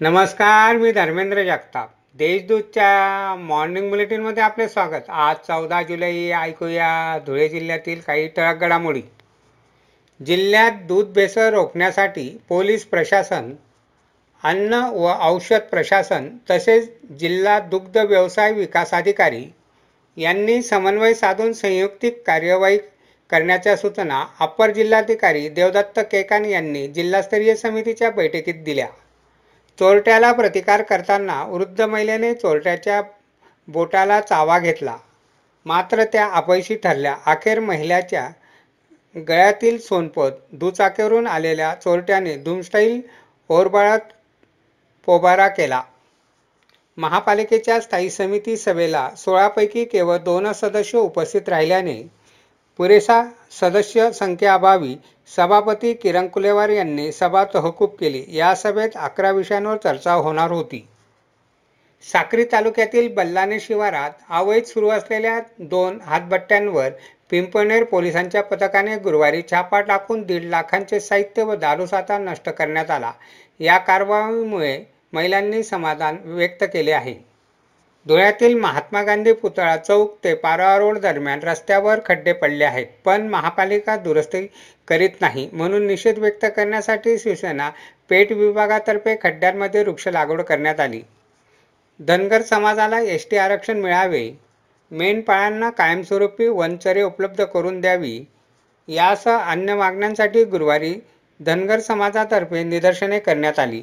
नमस्कार मी धर्मेंद्र जगताप. देशदूतच्या मॉर्निंग बुलेटिनमध्ये आपले स्वागत. आज चौदा जुलै ऐकूया धुळे जिल्ह्यातील काही ठळक घडामोडी. जिल्ह्यात दूध भेसळ रोखण्यासाठी पोलीस प्रशासन अन्न व औषध प्रशासन तसेच जिल्हा दुग्ध व्यवसाय विकास अधिकारी यांनी समन्वय साधून संयुक्तिक कार्यवाही करण्याच्या सूचना अप्पर जिल्हाधिकारी देवदत्त केकान यांनी जिल्हास्तरीय समितीच्या बैठकीत दिल्या. चोरट्याला प्रतिकार करताना वृद्ध महिलेने चोरट्याच्या बोटाला चावा घेतला. मात्र त्या अपयशी ठरल्या. अखेर महिलेच्या गळ्यातील सोनपत दुचाकीवरून आलेल्या चोरट्याने धूमस्टाईल ओरबाळात पोबारा केला. महापालिकेच्या स्थायी समिती सभेला सोळापैकी केवळ दोनच सदस्य उपस्थित राहिल्याने पुरेसा सदस्य संख्येअभावी सभापती किरण कुलेवार यांनी सभा तहकूब केली. या सभेत अकरा विषयांवर चर्चा होणार होती. साक्री तालुक्यातील बल्लाने शिवारात अवैध सुरू असलेल्या दोन हातभट्ट्यांवर पिंपळनेर पोलिसांच्या पथकाने गुरुवारी छापा टाकून दीड लाखांचे साहित्य व दारूसाठा नष्ट करण्यात आला. या कारवाईमुळे महिलांनी समाधान व्यक्त केले आहे. धुळ्यातील महात्मा गांधी पुतळा चौक ते पारोळा रोड दरम्यान रस्त्यावर खड्डे पडले आहेत. पण महापालिका दुरुस्ती करीत नाही म्हणून निषेध व्यक्त करण्यासाठी शिवसेना पेठ विभागातर्फे खड्ड्यांमध्ये वृक्ष लागवड करण्यात आली. धनगर समाजाला एस टी आरक्षण मिळावे मेंढपाळांना कायमस्वरूपी वनचरे उपलब्ध करून द्यावी यासह अन्य मागण्यांसाठी गुरुवारी धनगर समाजातर्फे निदर्शने करण्यात आली.